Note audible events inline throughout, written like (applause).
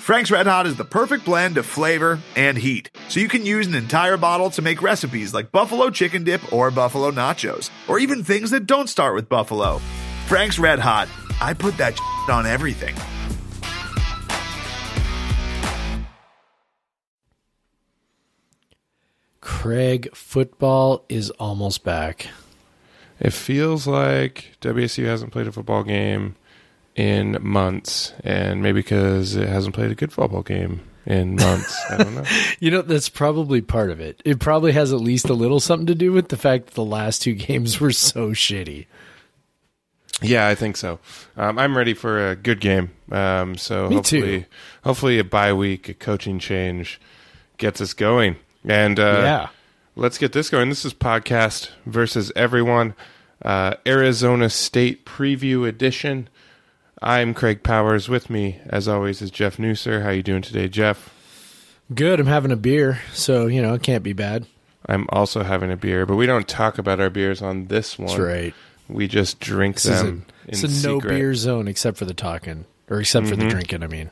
Frank's Red Hot is the perfect blend of flavor and heat, so you can use an entire bottle to make recipes like buffalo chicken dip or buffalo nachos, or even things that don't start with buffalo. Frank's Red Hot, I put that on everything. Craig, football is almost back. It feels like WSU hasn't played a football game in months, and maybe because it hasn't played a good football game in months. I don't know. (laughs) You know, that's probably part of it. It probably has at least a little something to do with the fact that the last two (laughs) games were so shitty. Yeah, I think so. Um, I'm ready for a good game. Um, so Me hopefully, too. hopefully a bye week, a coaching change gets us going. And uh, yeah. let's get this going. This is podcast versus everyone, uh, Arizona State preview edition. I'm Craig Powers. With me, as always, is Jeff Nusser. How you doing today, Jeff? Good. I'm having a beer, so, you know, it can't be bad. I'm also having a beer, but we don't talk about our beers on this one. That's right. We just drink This is a, them it's a no beer zone except for the talking, or except for the mm-hmm. drinking, I mean.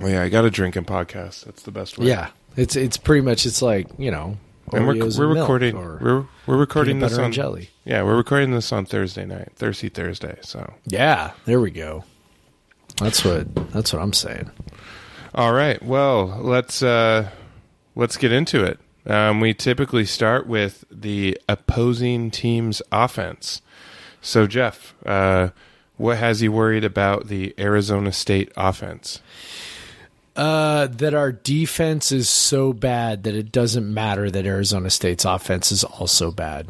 Well, yeah, I got a drinking podcast. That's the best way. Yeah. It's it's pretty much, it's like, you know, and we're, we're and recording. or We're we're recording this on jelly. Yeah, we're recording this on Thursday night, Thirsty Thursday. So, Yeah, there we go. That's what that's what I'm saying. all right. Well, let's uh, let's get into it. Um, we typically start with the opposing team's offense. So, Jeff, uh, what has you worried about the Arizona State offense? Uh, that our defense is so bad that it doesn't matter that Arizona State's offense is also bad.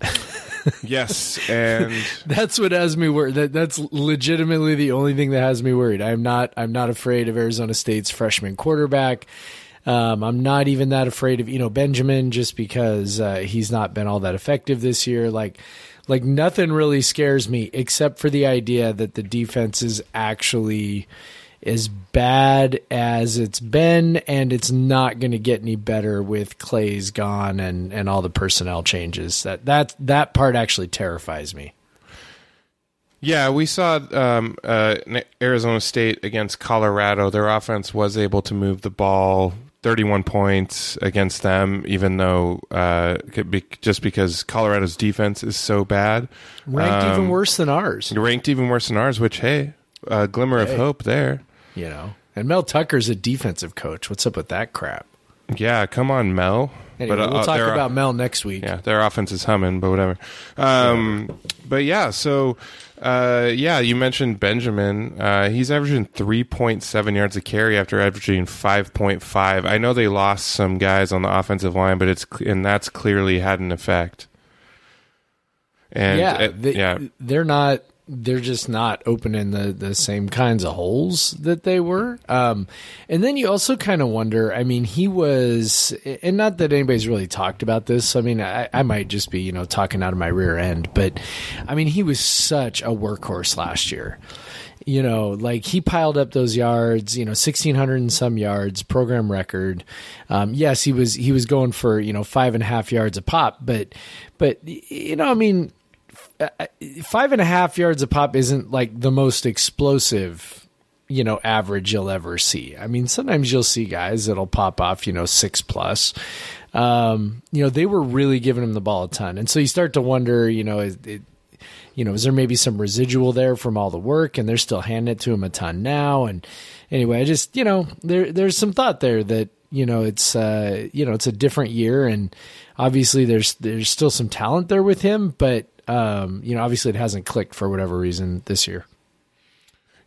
(laughs) Yes, and (laughs) That's what has me worried. That that's legitimately the only thing that has me worried. I'm not I'm not afraid of Arizona State's freshman quarterback. Um, I'm not even that afraid of you know Benjamin just because uh, he's not been all that effective this year. Like like nothing really scares me except for the idea that the defense is actually as bad as it's been, and it's not going to get any better with Claeys gone and and all the personnel changes. That that that part actually terrifies me. Yeah, we saw um, uh, Arizona State against Colorado. Their offense was able to move the ball 31 points against them, even though uh, be, just because Colorado's defense is so bad. Ranked Um, even worse than ours, Ranked even worse than ours, which, hey, a glimmer of hope there. You know. And Mel Tucker's a defensive coach. What's up with that crap? Yeah, come on, Mel. Anyway, uh, we'll talk their- about Mel next week. Yeah, their offense is humming, but whatever. Um, but yeah, so uh, yeah, you mentioned Benjamin. Uh, he's averaging three point seven yards a carry after averaging five point five. I know they lost some guys on the offensive line, but it's and that's clearly had an effect. And yeah, it- they, yeah, they're not. They're just not opening the the same kinds of holes that they were. Um, and then you also kind of wonder. I mean, he was, and not that anybody's really talked about this. I mean, I, I might just be you know talking out of my rear end, but I mean, he was such a workhorse last year. You know, like he piled up those yards. You know, sixteen hundred and some yards, program record. Um, yes, he was he was going for you know five and a half yards a pop, but but you know, I mean five and a half yards a pop isn't like the most explosive, you know, average you'll ever see. I mean, sometimes you'll see guys that'll pop off, you know, six plus. Um, you know, they were really giving him the ball a ton, and so you start to wonder, you know, is it, you know, is there maybe some residual there from all the work, and they're still handing it to him a ton now? And anyway, I just, you know, there there's some thought there that you know it's uh, you know it's a different year, and obviously there's there's still some talent there with him, but um, you know, obviously it hasn't clicked for whatever reason this year.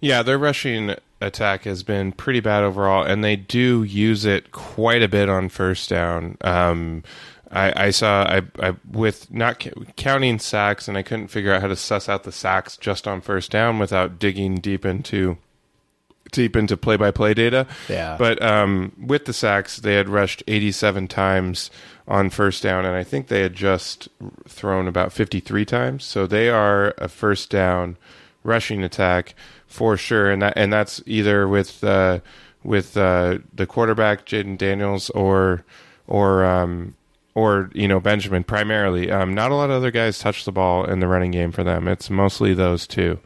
Yeah, their rushing attack has been pretty bad overall, and they do use it quite a bit on first down. Um, I, I saw I, I with not counting sacks, and I couldn't figure out how to suss out the sacks just on first down without digging deep into deep into play by play data. Yeah. But um, with the sacks, they had rushed 87 times on first down, and I think they had just thrown about 53 times. So they are a first down rushing attack for sure, and that and that's either with uh, with uh, the quarterback Jayden Daniels or or um, or you know Benjamin primarily. Um, not a lot of other guys touch the ball in the running game for them. It's mostly those two.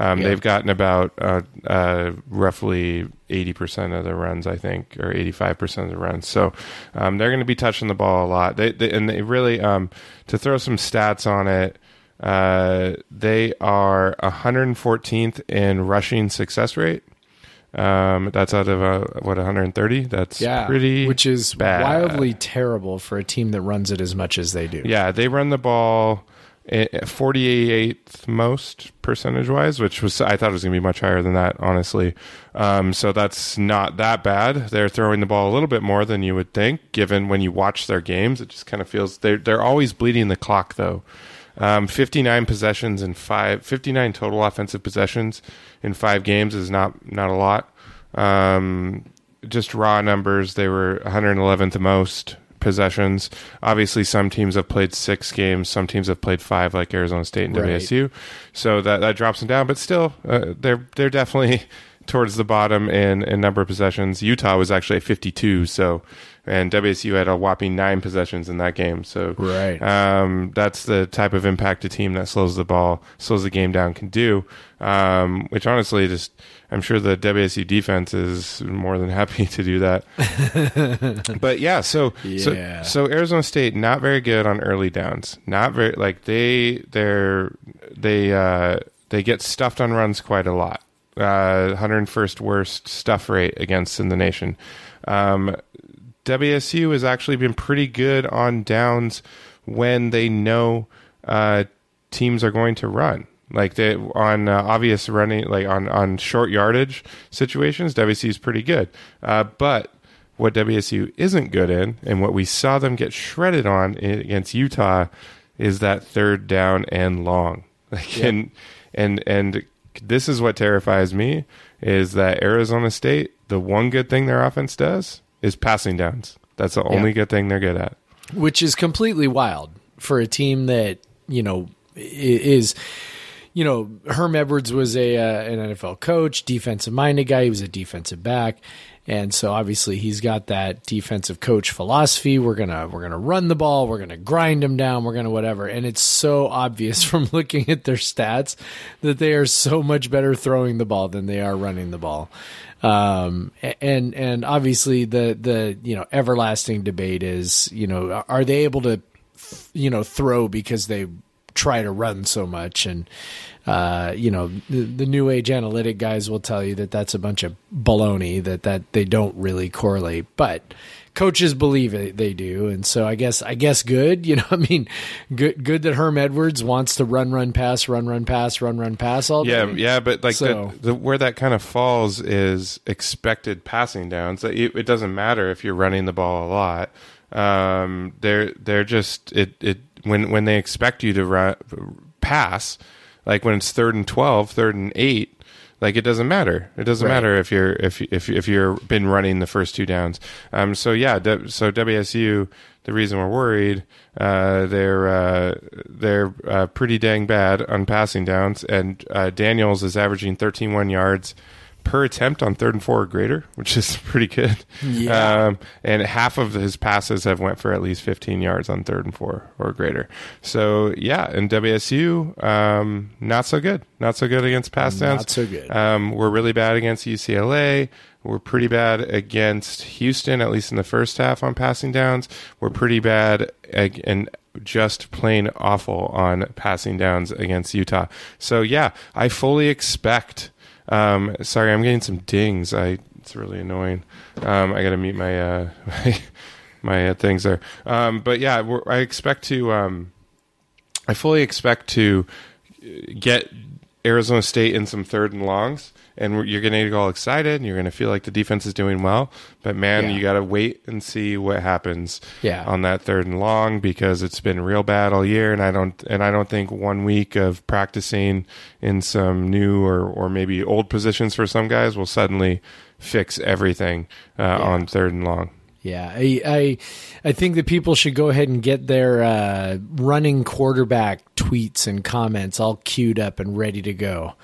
Um, Yeah. They've gotten about uh, uh, roughly 80% of the runs, I think, or 85% of the runs. So um, they're going to be touching the ball a lot. They, they and they really um, to throw some stats on it. Uh, they are 114th in rushing success rate. Um, that's out of uh, what 130. That's Yeah, pretty, which is bad. wildly terrible for a team that runs it as much as they do. Yeah, they run the ball forty eighth most percentage wise, which was I thought it was going to be much higher than that, honestly. Um, so that's not that bad. They're throwing the ball a little bit more than you would think, given when you watch their games. It just kind of feels they're they're always bleeding the clock though. Um, 59 possessions in five, 59 total offensive possessions in five games is not not a lot. Um, just raw numbers, they were 111th most possessions. Obviously, some teams have played six games, some teams have played five, like Arizona State and Right. WSU. So that that drops them down, but still, uh, they're they're definitely (laughs) towards the bottom in in number of possessions. Utah was actually at 52, so and WSU had a whopping nine possessions in that game. So Right. um, that's the type of impact a team that slows the ball, slows the game down can do. Um, which honestly, just I'm sure the WSU defense is more than happy (laughs) to do that. (laughs) but yeah, so Yeah. so so Arizona State not very good on early downs. Not very like they they're they uh, they get stuffed on runs quite a lot. Uh, 101st worst stuff rate against in the nation. Um, WSU has actually been pretty good on downs when they know uh, teams are going to run. Like they on uh, obvious running, like on on short yardage situations, WSU is pretty good. Uh, but what WSU isn't good in, and what we saw them get shredded on against Utah, is that third down and long. (laughs) Like and and and this is what terrifies me is that Arizona State, the one good thing their offense does is passing downs. That's the only good thing they're good at. which is completely wild for a team that you know is you know Herm Edwards was a uh, an NFL coach, defensive minded guy. He was a defensive back, and so obviously he's got that defensive coach philosophy. We're gonna we're gonna run the ball. We're gonna grind them down. We're gonna whatever. And it's so obvious (laughs) from looking at their stats that they are so much better throwing the ball than they are running the ball. Um, and and obviously the the you know everlasting debate is you know are they able to you know throw because they try to run so much? And uh, you know the, the new age analytic guys will tell you that that's a bunch of baloney that that they don't really correlate. But coaches believe it, they do and so i guess i guess good (laughs) you know i mean good good that herm edwards wants to run run pass run run pass run run pass all Yeah, day yeah, but like So- the, the where that kind of falls is expected passing downs. It, it doesn't matter if you're running the ball a lot. Um, they're they're just it it when when they expect you to run, pass, like when it's third and 12, third and eight. Like it doesn't matter. It doesn't Right. matter if you're if if if you're been running the first two downs. Um. So yeah. D- so WSU. The reason we're worried, uh, they're uh, they're uh, pretty dang bad on passing downs, and uh, Daniels is averaging 13 one yards per attempt on third and four or greater, which is (laughs) pretty good. Yeah. Um, and half of his passes have went for at least 15 yards on third and four or greater. So yeah, in WSU, um, not so good. Not so good against pass downs. Not so good. Um, we're really bad against UCLA. We're pretty bad against Houston, at least in the first half on passing downs. We're pretty bad ag- and just plain awful on passing downs against Utah. So yeah, I fully expect. Um, sorry, I'm getting some dings. I it's really annoying. Um, I got to mute my uh, (laughs) my, uh, things there. Um, but yeah, I expect to. Um, I fully expect to get Arizona State in some third and longs, and you're going to get all excited, and you're going to feel like the defense is doing well. But man, Yeah. you got to wait and see what happens Yeah. on that third and long because it's been real bad all year, and I don't and I don't think one week of practicing in some new or or maybe old positions for some guys will suddenly fix everything uh, on third and long. Yeah, I, I I think that people should go ahead and get their uh, running quarterback tweets and comments all queued up and ready to go.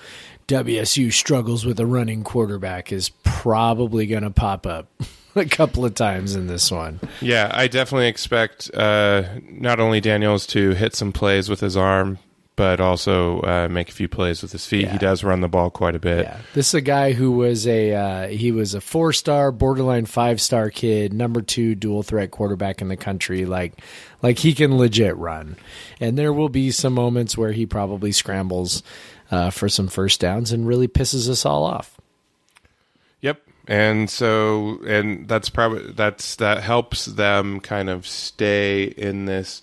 WSU struggles with a running quarterback is probably going to pop up (laughs) a couple of times in this one. Yeah, I definitely expect uh, not only Daniels to hit some plays with his arm, but also uh, make a few plays with his feet. Yeah. He does run the ball quite a bit. Yeah, this is a guy who was a uh, he was a four star, borderline five star kid, number two dual threat quarterback in the country. Like, like he can legit run, and there will be some moments where he probably scrambles uh, for some first downs and really pisses us all off. Yep. And so and that's probably that's that helps them kind of stay in this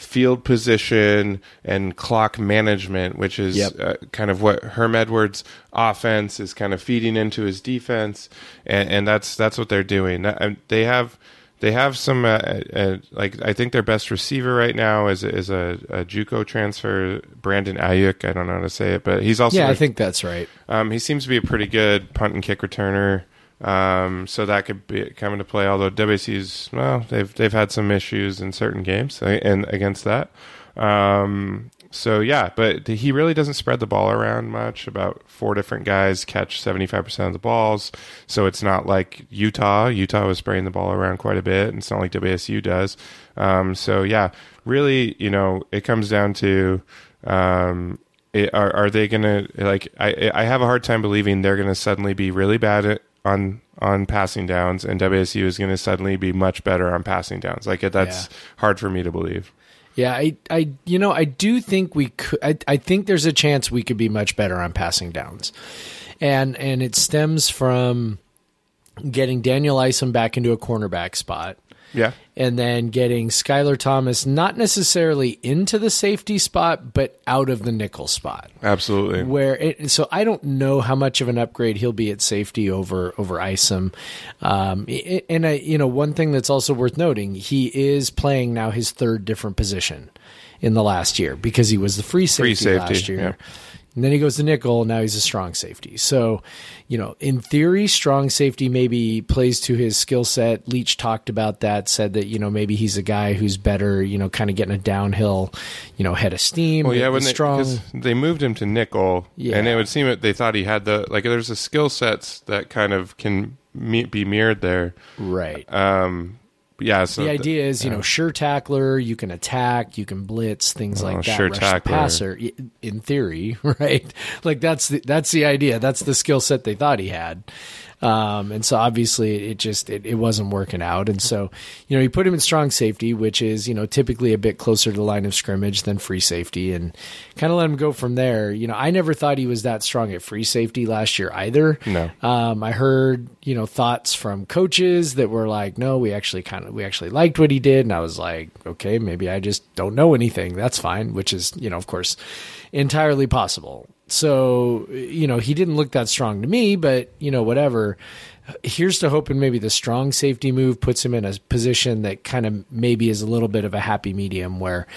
field position and clock management, which is Yep. uh, kind of what Herm Edwards' offense is kind of feeding into his defense, and, and that's that's what they're doing. They have they have some uh, uh, like I think their best receiver right now is is a, a JUCO transfer, Brandon Aiyuk. I don't know how to say it, but he's also Yeah, I think that's right. um, he seems to be a pretty good punt and kick returner. Um, so that could be come into play. Although WC's well, they've they've had some issues in certain games uh, and against that. Um, so yeah, but he really doesn't spread the ball around much. About four different guys catch seventy five percent of the balls. So it's not like Utah. Utah was spraying the ball around quite a bit, and it's not like WSU does. Um, so yeah, really, you know, it comes down to um, it, are are they gonna like? I I have a hard time believing they're gonna suddenly be really bad at, on on passing downs, and WSU is gonna suddenly be much better on passing downs. Like that's Yeah. hard for me to believe. Yeah, I, I, you know, I do think we could. I, I think there's a chance we could be much better on passing downs, and and it stems from getting Daniel Isom back into a cornerback spot, Yeah, and then getting Skyler Thomas not necessarily into the safety spot, but out of the nickel spot. absolutely. Where it, so I don't know how much of an upgrade he'll be at safety over over Isom, um, and I, you know one thing that's also worth noting he is playing now his third different position in the last year because he was the free safety, safety, last year. yeah. And then he goes to nickel. Now he's a strong safety. So, you know, in theory, strong safety maybe plays to his skill set. Leach talked about that, said that, you know, maybe he's a guy who's better, you know, kind of getting a downhill, you know, head of steam. Well, yeah, when they, strong. they moved him to nickel, Yeah. and it would seem that they thought he had the like. There's a skill sets that kind of can me- be mirrored there. Right. Um, yeah. So the idea is, you know, sure tackler, you can attack, you can blitz, things oh, like that. sure rush tackler. passer, in theory, (laughs) right? Like that's the that's the idea. That's the skill set they thought he had. Um, and so obviously it just it, it wasn't working out. And so, you know, you put him in strong safety, which is, you know, typically a bit closer to the line of scrimmage than free safety and kind of let him go from there. You know, I never thought he was that strong at free safety last year either. No. Um, I heard, you know, thoughts from coaches that were like, no, we actually kind of, we actually liked what he did. And I was like, okay, maybe I just don't know anything. That's fine, which is, you know, of course, entirely possible. So, you know, he didn't look that strong to me, but, you know, whatever. Here's to hoping maybe the strong safety move puts him in a position that kind of maybe is a little bit of a happy medium where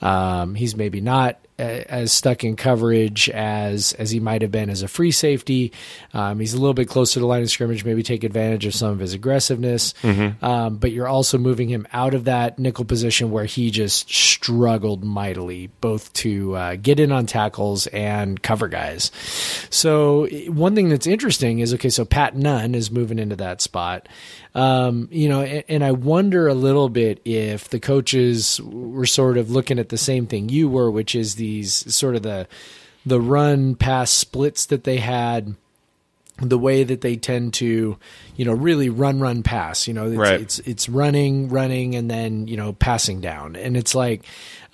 um, he's maybe not as stuck in coverage as as he might have been as a free safety. Um, he's a little bit closer to the line of scrimmage, maybe take advantage of some of his aggressiveness. Um, but you're also moving him out of that nickel position where he just struggled mightily, both to uh, get in on tackles and cover guys. So one thing that's interesting is okay. So Pat Nunn is moving into that spot. Um, you know, and, and I wonder a little bit if the coaches were sort of looking at the same thing you were, which is these sort of the the run pass splits that they had the way that they tend to, you know, really run, run, pass. You know, it's, Right. it's it's running, running, and then you know passing down, and it's like,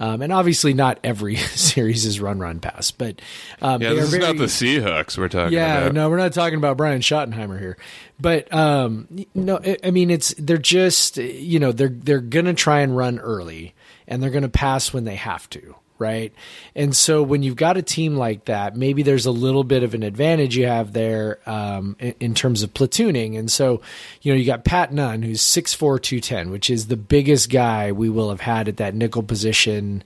um, and obviously not every (laughs) series is run, run, pass, but um, yeah, this are is very, not the Seahawks we're talking about. yeah, about. no, we're not talking about Brian Schottenheimer here, but um, no, I- I mean it's they're just you know they're they're gonna try and run early, and they're gonna pass when they have to, right? And so when you've got a team like that, maybe there's a little bit of an advantage you have there um, in, in terms of platooning. And so you know you got Pat Nunn, who's 6'4", 210, which is the biggest guy we will have had at that nickel position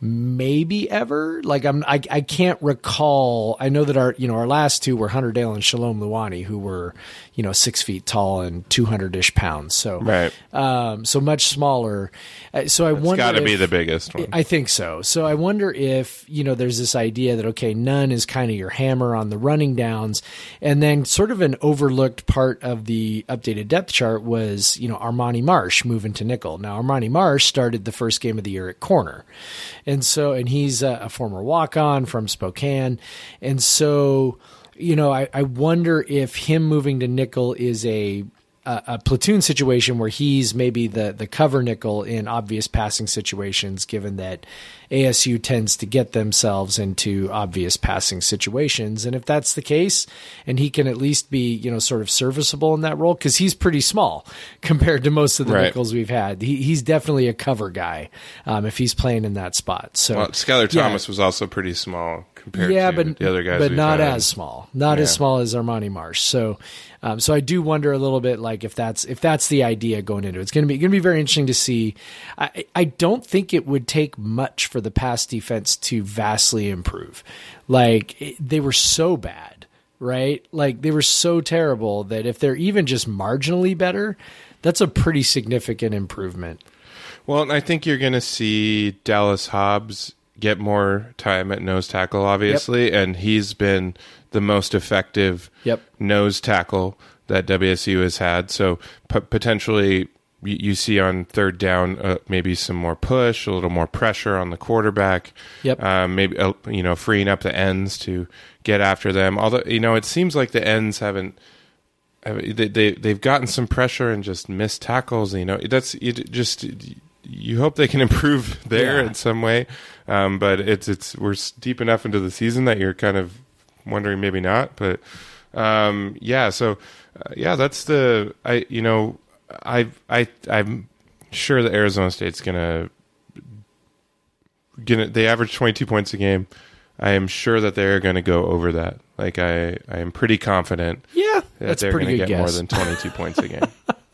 maybe ever. Like I'm, I, I can't recall. I know that our, you know, our last two were Hunter Dale and Shalom Luani, who were, you know, six feet tall and two hundred ish pounds. So, Right. um, so much smaller. Uh, So I It's wonder. got to be the biggest one. I think so. So I wonder if, you know, there's this idea that, okay, Nunn is kind of your hammer on the running downs. And then sort of an overlooked part of the updated depth chart was, you know, Armani Marsh moving to nickel. Now, Armani Marsh started the first game of the year at corner. And so, and he's a, a former walk on from Spokane. And so, you know, I, I wonder if him moving to nickel is a a, a, platoon situation where he's maybe the the cover nickel in obvious passing situations, given that ASU tends to get themselves into obvious passing situations. And if that's the case, and he can at least be you know sort of serviceable in that role because he's pretty small (laughs) compared to most of the right. nickels we've had. He, he's definitely a cover guy um, if he's playing in that spot. So well, Skyler Thomas was also pretty small compared yeah, but, the other guys, but not had. as small, not yeah. as small as Armani Marsh. So, um, so I do wonder a little bit, like if that's if that's the idea going into it. It's going to be going to be very interesting to see. I I don't think it would take much for the pass defense to vastly improve. Like they were so bad, right? Like they were so terrible that if they're even just marginally better, that's a pretty significant improvement. Well, I think you're going to see Dallas Hobbs get more time at nose tackle, obviously, yep. and he's been the most effective yep. nose tackle that WSU has had. So p- potentially, you, you, see on third down uh, maybe some more push, a little more pressure on the quarterback. Yep. Um, maybe uh, you know freeing up the ends to get after them. Although you know it seems like the ends haven't. They, they they've gotten some pressure and just missed tackles. You know that's it just you hope they can (laughs) improve there yeah. in some way. Um, but it's it's we're deep enough into the season that you're kind of wondering maybe not. But um, yeah, so uh, yeah, that's the I you know I I I'm sure that Arizona State's gonna gonna they average 22 points a game. I am sure that they're going to go over that. Like I, I am pretty confident. Yeah, that they're going to get guess. more than 22 points a game. (laughs)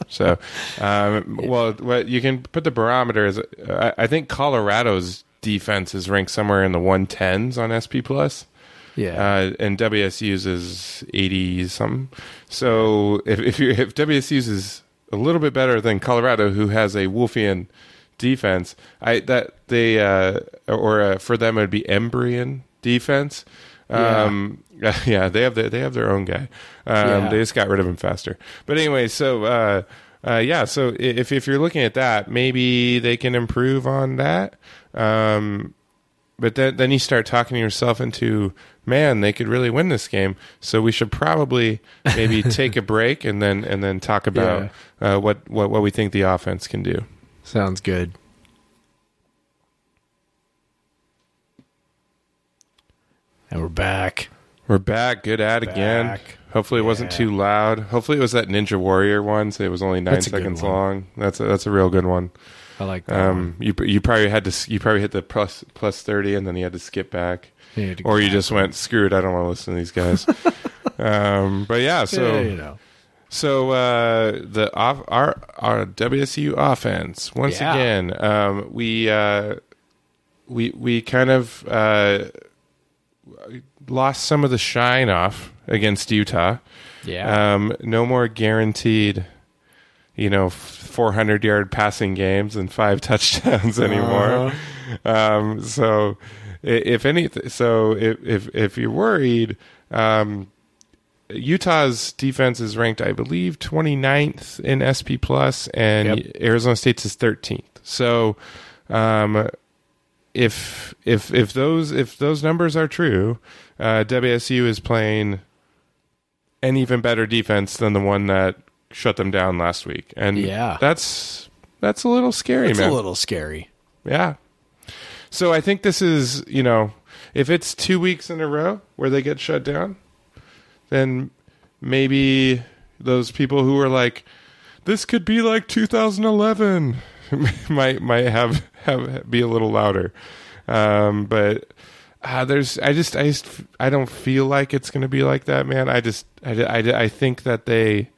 So, um, well, what you can put the barometer is, I, I, think Colorado's defense is ranked somewhere in the 110s on SP Plus. Yeah, uh, and WSU's is 80 something. So if if, if WSU's is a little bit better than Colorado, who has a Wolfian defense, I that they uh, or uh, for them it would be Embryan defense. Um, yeah. (laughs) yeah, they have their, they have their own guy. Um, yeah. They just got rid of him faster. But anyway, so uh, uh, yeah, so if if you're looking at that, maybe they can improve on that. Um, but then then you start talking yourself into man, they could really win this game. So we should probably maybe (laughs) take a break and then and then talk about yeah. uh, what, what what we think the offense can do. Sounds good. And we're back. We're back. Good ad back. again. Hopefully it yeah. wasn't too loud. Hopefully it was that Ninja Warrior one. So it was only nine seconds long. That's a, that's a real good one. I like that. Um, you you probably had to you probably hit the plus plus thirty and then you had to skip back, to or you just went screw it. I don't want to listen to these guys. (laughs) um, but yeah, so yeah, you know. So uh, the off, our our WSU offense once yeah. again, um, we uh, we we kind of uh, lost some of the shine off against Utah. Yeah. Um, no more guaranteed, you know, 400 yard passing games and five (laughs) touchdowns anymore. Uh-huh. Um, so, if anything, so if, if, if you're worried, um, Utah's defense is ranked, I believe, 29th in SP plus, and yep. Arizona State's is 13th. So, um, if if if those if those numbers are true, uh, WSU is playing an even better defense than the one that shut them down last week, and yeah, that's that's a little scary, that's man. A little scary. Yeah. So I think this is you know if it's two weeks in a row where they get shut down, then maybe those people who are like, this could be like 2011, (laughs) might might have have be a little louder. Um, but uh, there's I just I just I don't feel like it's going to be like that, man. I just I, I, I think that they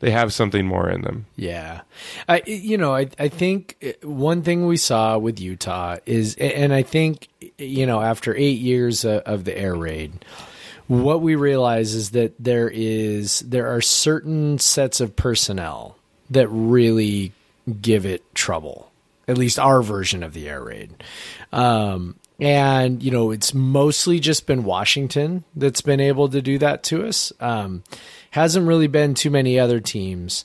they have something more in them. Yeah, I you know I I think one thing we saw with Utah is, and I think you know after eight years of the air raid, what we realize is that there is there are certain sets of personnel that really give it trouble. At least our version of the air raid. Um, and you know it's mostly just been Washington that's been able to do that to us. Um, hasn't really been too many other teams,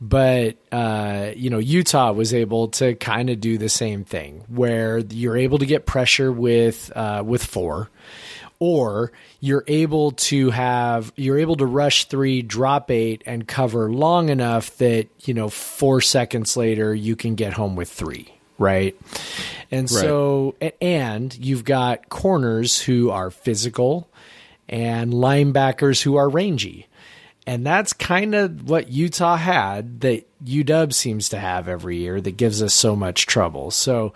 but uh, you know Utah was able to kind of do the same thing, where you're able to get pressure with uh, with four, or you're able to have you're able to rush three, drop eight, and cover long enough that you know four seconds later you can get home with three right? And so, and you've got corners who are physical and linebackers who are rangy. And that's kind of what Utah had that UW seems to have every year that gives us so much trouble. So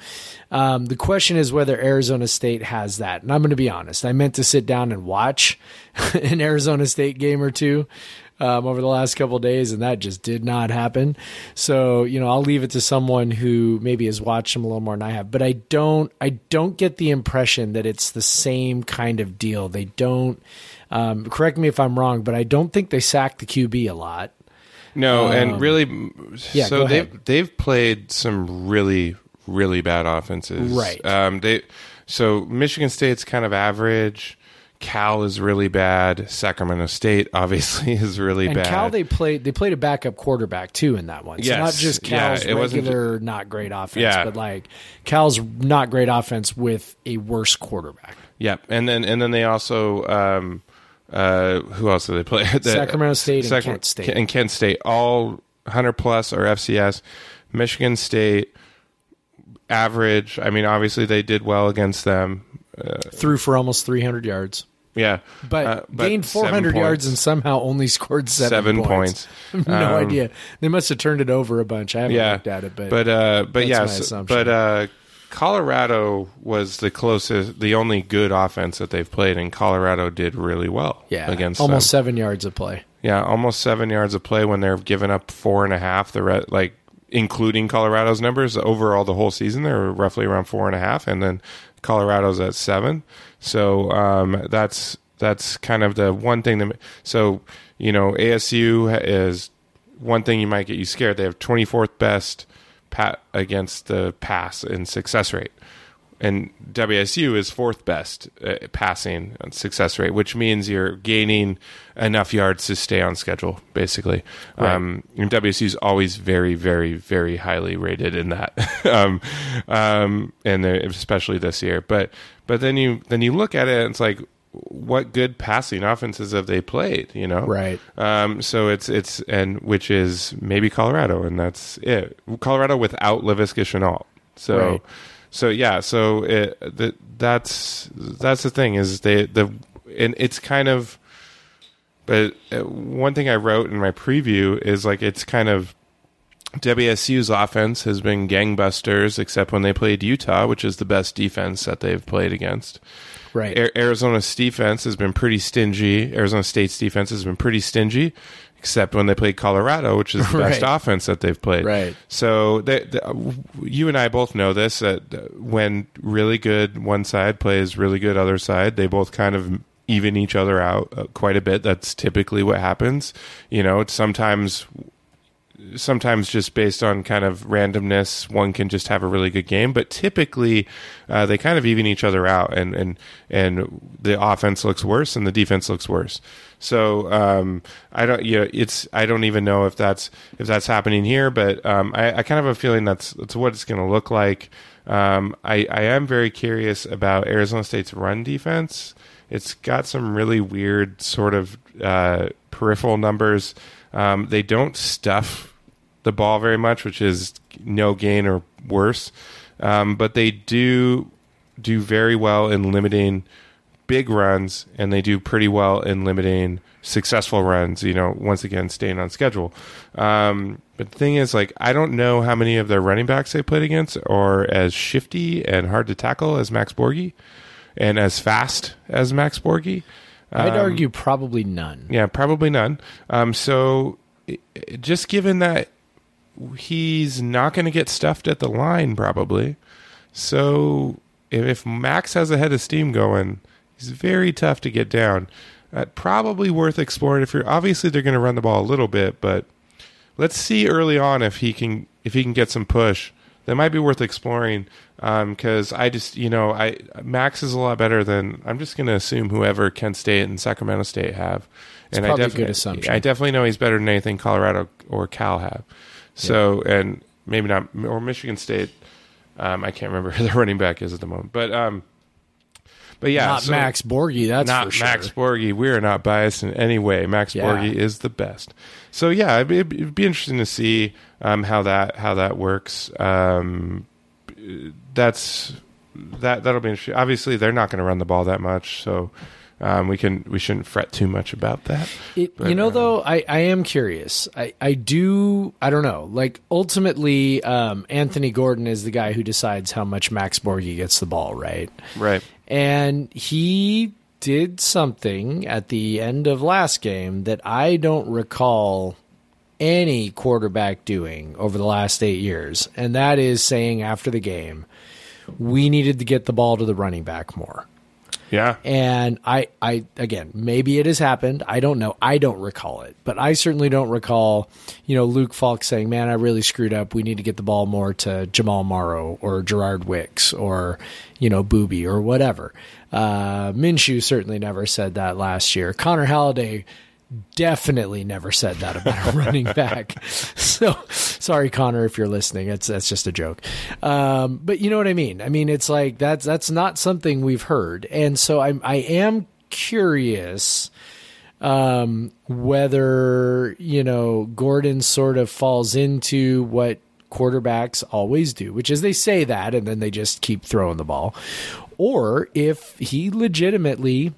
um, the question is whether Arizona State has that. And I'm going to be honest, I meant to sit down and watch (laughs) an Arizona State game or two um, over the last couple days, and that just did not happen. So you know, I'll leave it to someone who maybe has watched them a little more than I have. But I don't, I don't get the impression that it's the same kind of deal. They don't. Um, correct me if I'm wrong, but I don't think they sacked the QB a lot. No, and really, yeah, so they've they've played some really really bad offenses, Right. Um, they so Michigan State's kind of average. Cal is really bad. Sacramento State (laughs) obviously is really And bad. Cal, they played they played a backup quarterback too in that one. So Yes. not just Yeah, Cal's wasn't regular not great offense, Yeah. but like Cal's not great offense with a worse quarterback. Yep, and then and then they also um, uh, who else do they play? (laughs) The- Sacramento State and Kent State. and Kent State, all hundred plus or FCS. Michigan State average. I mean, obviously they did well against them. Threw for almost 300 yards. Yeah, But, Uh, gained 400 yards points. and somehow only (laughs) scored seven, Seven points. points. (laughs) no Um, idea. They must have turned it over a bunch. I haven't yeah, looked at it, but, but uh, but yeah, so- but uh, Colorado was the closest, the only good offense that they've played, and Colorado did really well. yeah, against almost them. seven yards of play. Yeah, almost seven yards of play when they're giving up four and a half. The re- like including Colorado's numbers overall the whole season they're roughly around four and a half, and then Colorado's at seven. So um, that's that's kind of the one thing that. So you know ASU is one thing you might get you scared. They have twenty fourth best pat against the pass in success rate and WSU is fourth best uh, passing success rate, which means you're gaining enough yards to stay on schedule, basically. Um, WSU is always very, very, very highly rated in that, (laughs) um, um, and especially this year. But but then you then you look at it, and it's like, what good passing offenses have they played? You know, Right. um, so it's it's and which is maybe Colorado, and that's it. Colorado without Laviska Shenault. So Right. so yeah, so it, that that's that's the thing is they the and it's kind of. But uh, one thing I wrote in my preview is like it's kind of WSU's offense has been gangbusters, except when they played Utah, which is the best defense that they've played against. Right. Ar- Arizona's defense has been pretty stingy. Arizona State's defense has been pretty stingy, except when they played Colorado, which is the (laughs) best offense that they've played. Right. So they, the, you and I both know this that when really good one side plays really good other side, they both kind of even each other out uh, quite a bit. That's typically what happens. You know, it's sometimes sometimes just based on kind of randomness, one can just have a really good game. But typically, uh, they kind of even each other out, and and and the offense looks worse and the defense looks worse. So um, I don't, you know, it's I don't even know if that's if that's happening here, but um, I, I kind of have a feeling that's that's what it's going to look like. Um, I I am very curious about Arizona State's run defense. It's got some really weird sort of uh, peripheral numbers. Um, they don't stuff the ball very much, which is no gain or worse. Um, but they do do very well in limiting big runs, and they do pretty well in limiting successful runs. You know, once again, staying on schedule. Um, but the thing is, like, I don't know how many of their running backs they played against are as shifty and hard to tackle as Max Borghi, and as fast as Max Borghi. I'd Um, argue probably none. yeah, probably none. Um, so i- i- just given that he's not going to get stuffed at the line, probably. So if, Max has a head of steam going, he's very tough to get down. Uh, probably worth exploring. If you're obviously they're going to run the ball a little bit, but let's see early on if he can if he can get some push. That might be worth exploring because I just you know I Max is a lot better than I'm just going to assume whoever Kent State and Sacramento State have and probably I a good assumption. I definitely know he's better than anything Colorado or Cal have. So and maybe not or Michigan State. Um, I can't remember (laughs) who the running back is at the moment, but um, but yeah, not so- Max Borghi, that's not for sure. Max Borghi. We are not biased in any way. Max Yeah. Borghi is the best. So yeah, it'd be, it'd be interesting to see um, how that how that works. Um, that's that that'll be interesting. Obviously, they're not going to run the ball that much, so um, we can we shouldn't fret too much about that. It, But, you know, uh, though, I, I am curious. I, I do, I don't know. Like, ultimately, um, Anthony Gordon is the guy who decides how much Max Borghi gets the ball, right? Right. And he did something at the end of last game that I don't recall any quarterback doing over the last eight years. And that is saying after the game, we needed to get the ball to the running back more. Yeah. And I, I again, maybe it has happened. I don't know. I don't recall it, but I certainly don't recall, you know, Luke Falk saying, "Man, I really screwed up. We need to get the ball more to Jamal Morrow or Gerard Wicks or, you know, Booby or whatever." Uh, Minshew certainly never said that last year. Connor Halliday definitely never said that about a (laughs) running back. So sorry, Connor, if you're listening. It's that's just a joke. Um, but you know what I mean. I mean, it's like that's that's not something we've heard, and so I'm I am curious um, whether you know Gordon sort of falls into what quarterbacks always do, which is they say that and then they just keep throwing the ball, or if he legitimately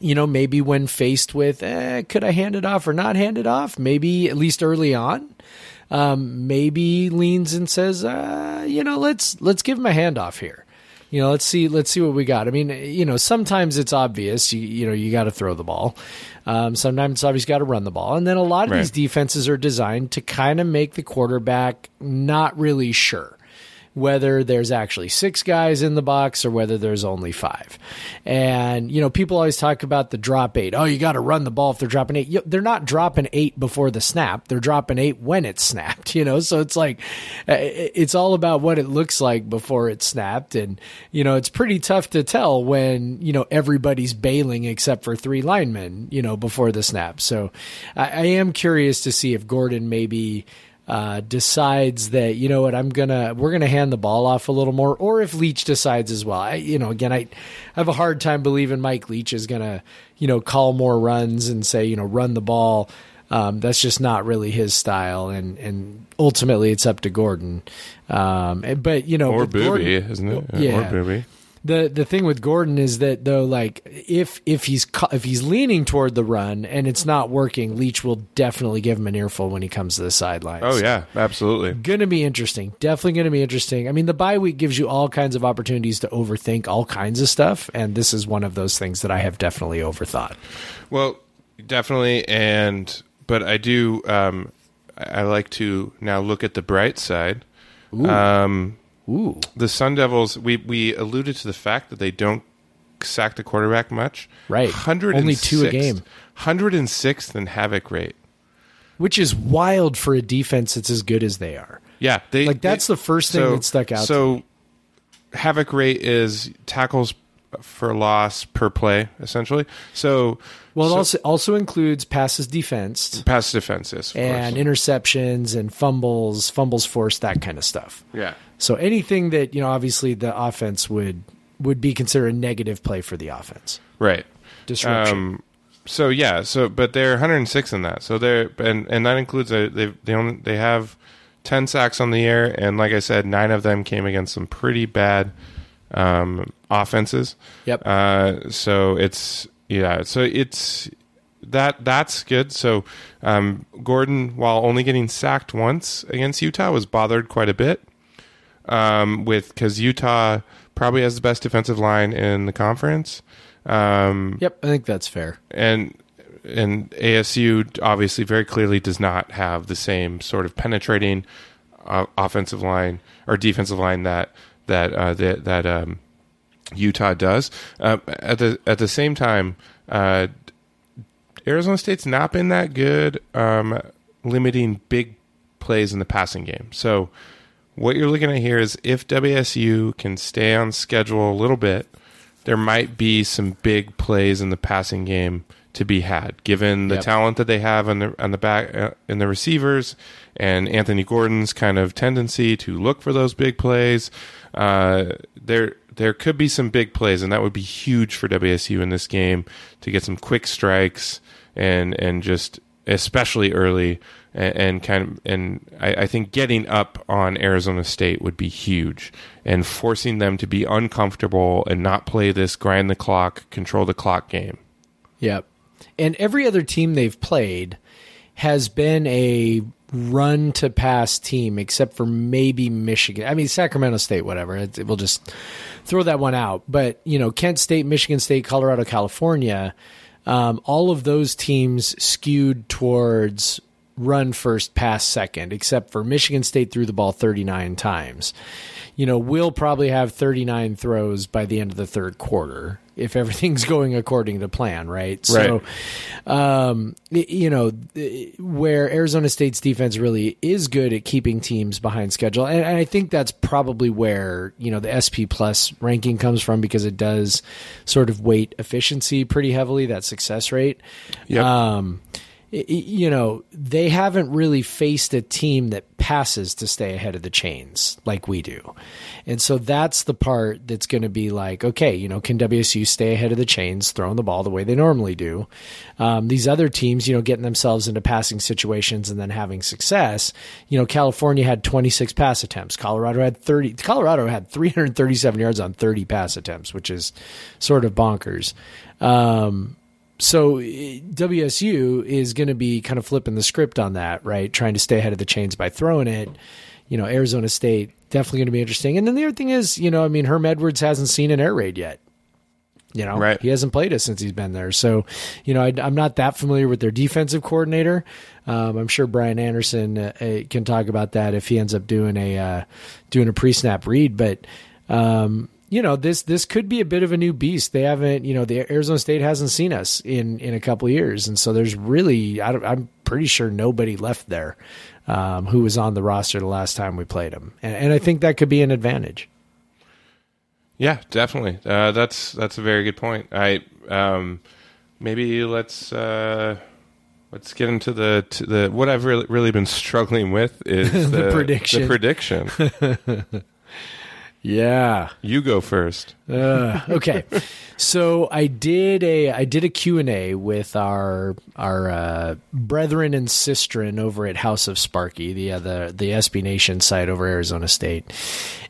you know, maybe when faced with, eh, could I hand it off or not hand it off? Maybe at least early on, um, maybe leans and says, uh, you know, let's let's give him a handoff here. You know, let's see let's see what we got. I mean, you know, sometimes it's obvious. You you know, you got to throw the ball. Um, sometimes it's obvious you got to run the ball, and then a lot of Right. these defenses are designed to kind of make the quarterback not really sure whether there's actually six guys in the box or whether there's only five. And, you know, people always talk about the drop eight. Oh, you got to run the ball if they're dropping eight. They're not dropping eight before the snap. They're dropping eight when it's snapped, (laughs) you know? So it's like, uh, it's all about what it looks like before it's snapped. And, you know, it's pretty tough to tell when, you know, everybody's bailing except for three linemen, you know, before the snap. So I, I am curious to see if Gordon maybe, uh, decides that you know what I'm gonna we're gonna hand the ball off a little more, or if Leach decides as well. I, you know, again, I, I have a hard time believing Mike Leach is gonna you know call more runs and say you know run the ball. Um, that's just not really his style, and and ultimately it's up to Gordon. Um, but you know, Or Booby, Gordon- isn't it? Yeah. Or Booby. The the thing with Gordon is that though, like if if he's cu- if he's leaning toward the run and it's not working, Leach will definitely give him an earful when he comes to the sidelines. Oh yeah, absolutely. Going to be interesting. Definitely going to be interesting. I mean, the bye week gives you all kinds of opportunities to overthink all kinds of stuff, and this is one of those things that I have definitely overthought. Well, definitely, and but I do. Um, I I like to now look at the bright side. Um, Ooh, the Sun Devils. We we alluded to the fact that they don't sack the quarterback much. Right. hundred Only two a game. Hundred and sixth in havoc rate. which is wild for a defense that's as good as they are. Yeah, they Like, that's they- the first thing that stuck out So, havoc rate is tackles for loss per play, essentially. So, Well, it so- also also includes passes defensed pass defense is of and course. interceptions and fumbles, fumbles forced, that kind of stuff. yeah. So anything that you know, obviously, the offense would would be considered a negative play for the offense. Right. Disruption. Um, so yeah, so but they're 106 in that. So they're and and that includes a, they they only they have 10 sacks on the year, and like I said, nine of them came against some pretty bad um, offenses. Yep. Uh, so it's yeah, so it's that that's good. So um, Gordon, while only getting sacked once against Utah, was bothered quite a bit um, with because Utah probably has the best defensive line in the conference. Um, yep, I think that's fair. and and ASU obviously very clearly does not have the same sort of penetrating uh, offensive line or defensive line that that uh, that, that um, Utah does. Uh, at the at the same time, uh, Arizona State's not been that good um, limiting big plays in the passing game. So what you're looking at here is if WSU can stay on schedule a little bit, there might be some big plays in the passing game to be had, given the Yep. talent that they have on the on the back uh, in the receivers, and Anthony Gordon's kind of tendency to look for those big plays. Uh, there there could be some big plays, and that would be huge for WSU in this game to get some quick strikes and and just especially early and, and kind of and I, I think getting up on Arizona State would be huge and forcing them to be uncomfortable and not play this grind the clock, control the clock game. Yep. And every other team they've played has been a run to pass team, except for maybe Michigan. I mean, Sacramento State, whatever. It, we'll just throw that one out. But, you know, Kent State, Michigan State, Colorado, California, um, all of those teams skewed towards run first, pass second, except for Michigan State threw the ball 39 times. You know, we'll probably have 39 throws by the end of the third quarter if everything's (laughs) going according to plan, right? right. So, um, you know, where Arizona State's defense really is good at keeping teams behind schedule, and, and I think that's probably where you know the SP plus ranking comes from because it does sort of weight efficiency pretty heavily, that success rate. Yep. Um, you know, they haven't really faced a team that passes to stay ahead of the chains like we do. And so that's the part that's going to be like, okay, you know, can WSU stay ahead of the chains, throwing the ball the way they normally do? Um, these other teams, you know, getting themselves into passing situations and then having success. You know, California had 26 pass attempts. Colorado had 30. Colorado had 337 yards on 30 pass attempts, which is sort of bonkers. Um, so eh, WSU is going to be kind of flipping the script on that, right? Trying to stay ahead of the chains by throwing it. You know, Arizona State definitely going to be interesting. And then the other thing is, you know, I mean, Herm Edwards hasn't seen an air raid yet. You know, Right. he hasn't played it since he's been there. So, you know, I, I'm not that familiar with their defensive coordinator. Um, I'm sure Brian Anderson uh, uh, can talk about that if he ends up doing a uh, doing a pre snap read. But um, you know, this this could be a bit of a new beast. They haven't, you know, the Arizona State hasn't seen us in in a couple of years, and so there's really, I don't, I'm pretty sure nobody left there um, who was on the roster the last time we played them, and, and I think that could be an advantage. Yeah, definitely. Uh, that's that's a very good point. I um, maybe let's uh, let's get into the to the what I've really really been struggling with is (laughs) The prediction. The prediction. (laughs) Yeah. you go first. Uh, okay. so I did a I did a Q&A with our our uh, brethren and sistren over at House of Sparky, the uh, the the SB Nation site over Arizona State.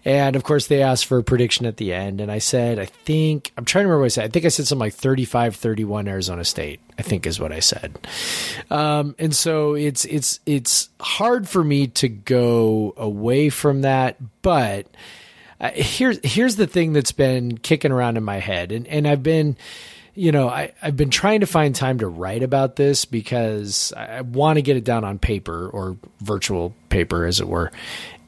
And of course they asked for a prediction at the end and I said I think I'm trying to remember what I said. I think I said something like 35-31 Arizona State. I think is what I said. Um, and so it's it's it's hard for me to go away from that, but uh, here's here's the thing that's been kicking around in my head, and and I've been, you know, I I've been trying to find time to write about this because I, I want to get it down on paper or virtual paper, as it were.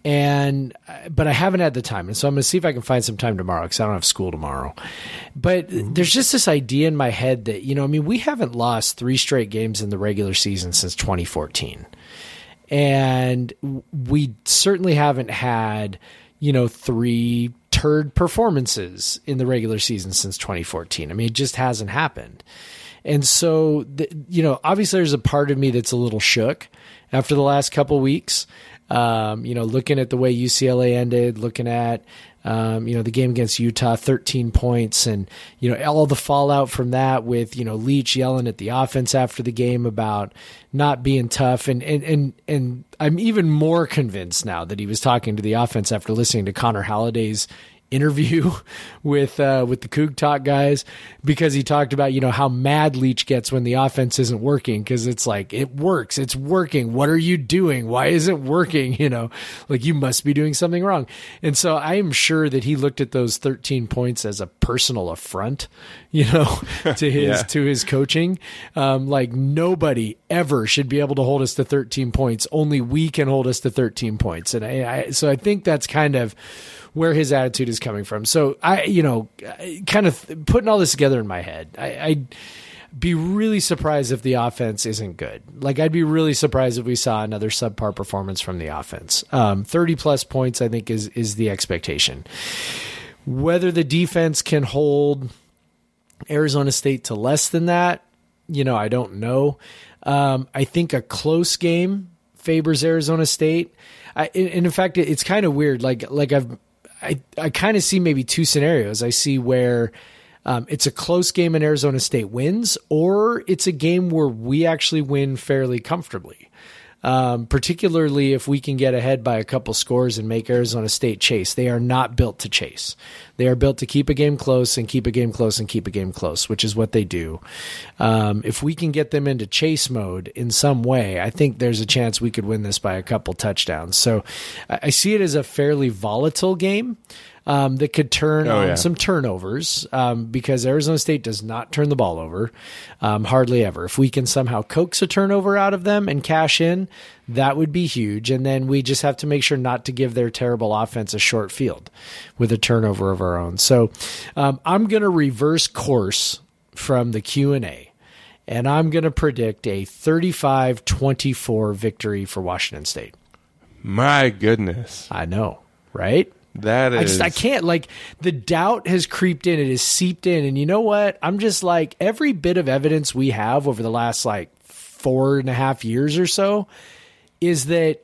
And but I haven't had the time, and so I'm going to see if I can find some time tomorrow because I don't have school tomorrow. But there's just this idea in my head that you know, I mean, we haven't lost three straight games in the regular season since 2014 and we certainly haven't had you know three turd performances in the regular season since 2014 i mean it just hasn't happened. And so the, you know obviously there's a part of me that's a little shook after the last couple weeks. Um, you know looking at the way ucla ended looking at um, you know, the game against Utah, 13 points, and you know all the fallout from that with you know Leach yelling at the offense after the game about not being tough, and and and and I'm even more convinced now that he was talking to the offense after listening to Connor Halliday's interview (laughs) with uh, with the Coug Talk guys because he talked about you know how mad Leach gets when the offense isn't working because it's like it works, it's working. What are you doing? Why is it working? (laughs) You know, like you must be doing something wrong. And so I am sure that he looked at those 13 points as a personal affront, (laughs) you know, to his Yeah. to his coaching. Um, like nobody ever should be able to hold us to 13 points. Only we can hold us to 13 points. And I, I so I think that's kind of where his attitude is coming from. So I, you know, kind of putting all this together in my head, I, I'd be really surprised if the offense isn't good. Like I'd be really surprised if we saw another subpar performance from the offense. Um, Thirty plus points, I think, is is the expectation. Whether the defense can hold Arizona State to less than that, you know, I don't know. Um, I think a close game favors Arizona State. I, and in fact, it's kind of weird. Like, like I've, I, I kind of see maybe two scenarios. I see where um, it's a close game and Arizona State wins, or it's a game where we actually win fairly comfortably um, particularly if we can get ahead by a couple scores and make Arizona State chase. They are not built to chase. They are built to keep a game close and keep a game close and keep a game close, which is what they do. Um, if we can get them into chase mode in some way, I think there's a chance we could win this by a couple touchdowns. So I see it as a fairly volatile game um, that could turn Oh, on yeah. some turnovers um, because Arizona State does not turn the ball over um, hardly ever. If we can somehow coax a turnover out of them and cash in, that would be huge. And then we just have to make sure not to give their terrible offense a short field with a turnover of our own. So um, I'm going to reverse course from the Q and A. And I'm going to predict a 35 24 victory for Washington State. My goodness, I know, right? That is. I just I can't like the doubt has creeped in, it has seeped in, and you know what? I'm just like every bit of evidence we have over the last like four and a half years or so is that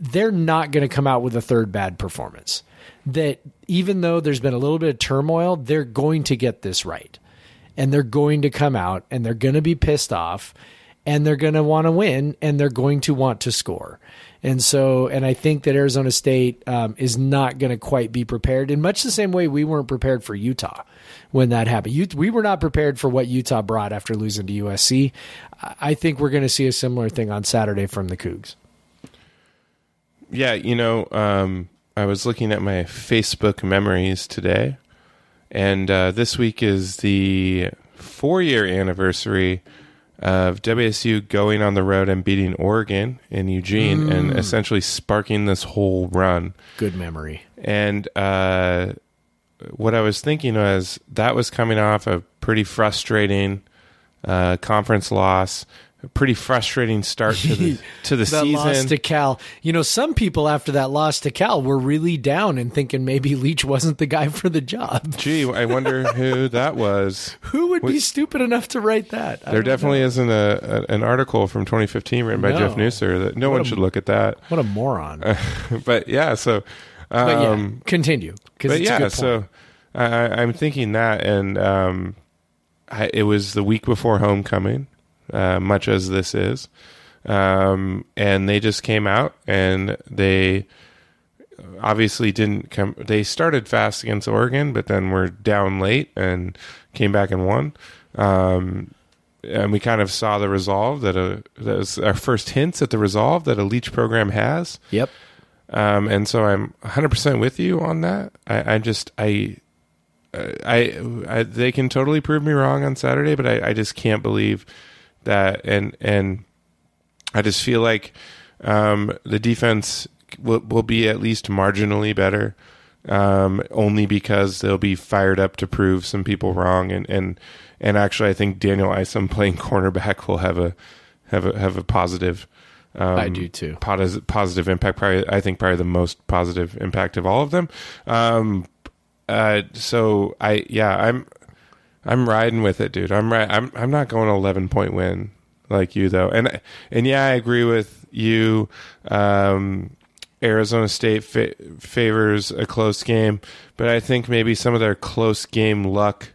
they're not going to come out with a third bad performance. That even though there's been a little bit of turmoil, they're going to get this right, and they're going to come out and they're going to be pissed off, and they're going to want to win, and they're going to want to score. And so, and I think that Arizona State um, is not going to quite be prepared in much the same way we weren't prepared for Utah when that happened. You, we were not prepared for what Utah brought after losing to USC. I think we're going to see a similar thing on Saturday from the Cougs. Yeah, you know, um, I was looking at my Facebook memories today, and uh, this week is the four year anniversary of WSU going on the road and beating Oregon in Eugene and essentially sparking this whole run. Good memory. And uh, what I was thinking was that was coming off a pretty frustrating uh, conference loss, a pretty frustrating start to the (laughs) to the that loss season. to Cal. You know, some people after that loss to Cal were really down and thinking maybe Leach wasn't the guy for the job. Gee, I wonder (laughs) who that was. Who would be stupid enough to write that? I There definitely know. isn't a, a an article from 2015 written by No. Jeff Nusser that no What one a- should look at that. What a moron. (laughs) but yeah, so um, but yeah, continue. Because it's a yeah, so I, I'm thinking that, and um, I, it was the week before homecoming, uh, much as this is, um, and they just came out and they obviously didn't come. They started fast against Oregon, but then were down late and came back and won. Um, and we kind of saw the resolve that a that was our first hints at the resolve that a Leach program has. Yep. Um, and so I'm 100% with you on that. I, I just, I, uh, I, I, they can totally prove me wrong on Saturday, but I, I just can't believe that. And, and I just feel like, um, the defense will, will be at least marginally better. Um, only because they'll be fired up to prove some people wrong. And, and, and actually, I think Daniel Isom (laughs) playing cornerback will have a, have a, have a positive, um, I do too. Positive, positive impact. Probably, I think probably the most positive impact of all of them. Um, uh, so I, yeah, I'm, I'm riding with it, dude. I'm right. I'm, I'm not going 11 point win like you though. And, and yeah, I agree with you. Um, Arizona State fa- favors a close game, but I think maybe some of their close game luck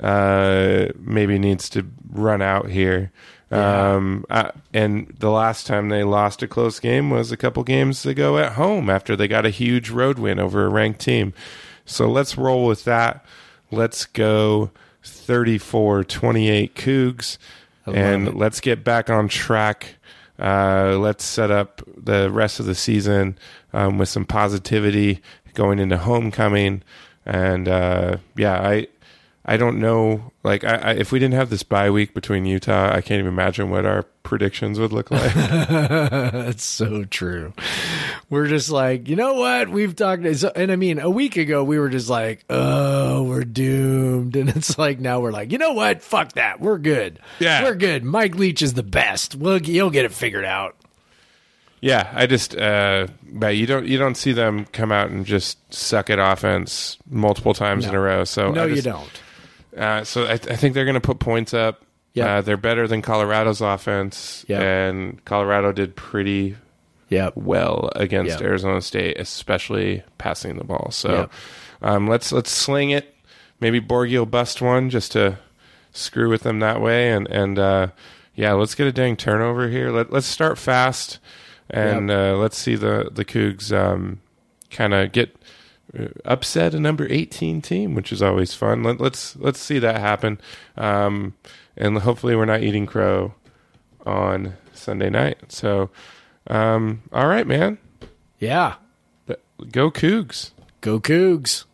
uh, maybe needs to run out here. Um, uh, and the last time they lost a close game was a couple games ago at home after they got a huge road win over a ranked team. So let's roll with that. Let's go 34 28 Cougs and let's get back on track. Uh, let's set up the rest of the season um, with some positivity going into homecoming. And uh, yeah, I I don't know. Like, I, I, if we didn't have this bye week between Utah, I can't even imagine what our predictions would look like. (laughs) That's so true. We're just like, you know what? We've talked, and I mean, a week ago we were just like, oh, we're doomed, (laughs) and it's like now we're like, you know what? Fuck that. We're good. Yeah. we're good. Mike Leach is the best. We'll he'll get it figured out. yeah, I just, uh, but you don't, you don't see them come out and just suck at offense multiple times in a row. So No, I you don't. Uh, so I, I think they're going to put points up. Yeah. Uh, they're better than Colorado's offense, Yeah. and Colorado did pretty Yep. well against Yeah. Arizona State, especially passing the ball. So Yep. um, let's let's sling it. Maybe Borghi will bust one just to screw with them that way, and and uh, yeah, let's get a dang turnover here. Let let's start fast, and uh, let's see the the Cougs um, kind of get uh, upset a number 18 team which is always fun. Let, let's let's see that happen. Um, and hopefully we're not eating crow on sunday night. So um, all right man. Yeah. go cougs. Go Cougs.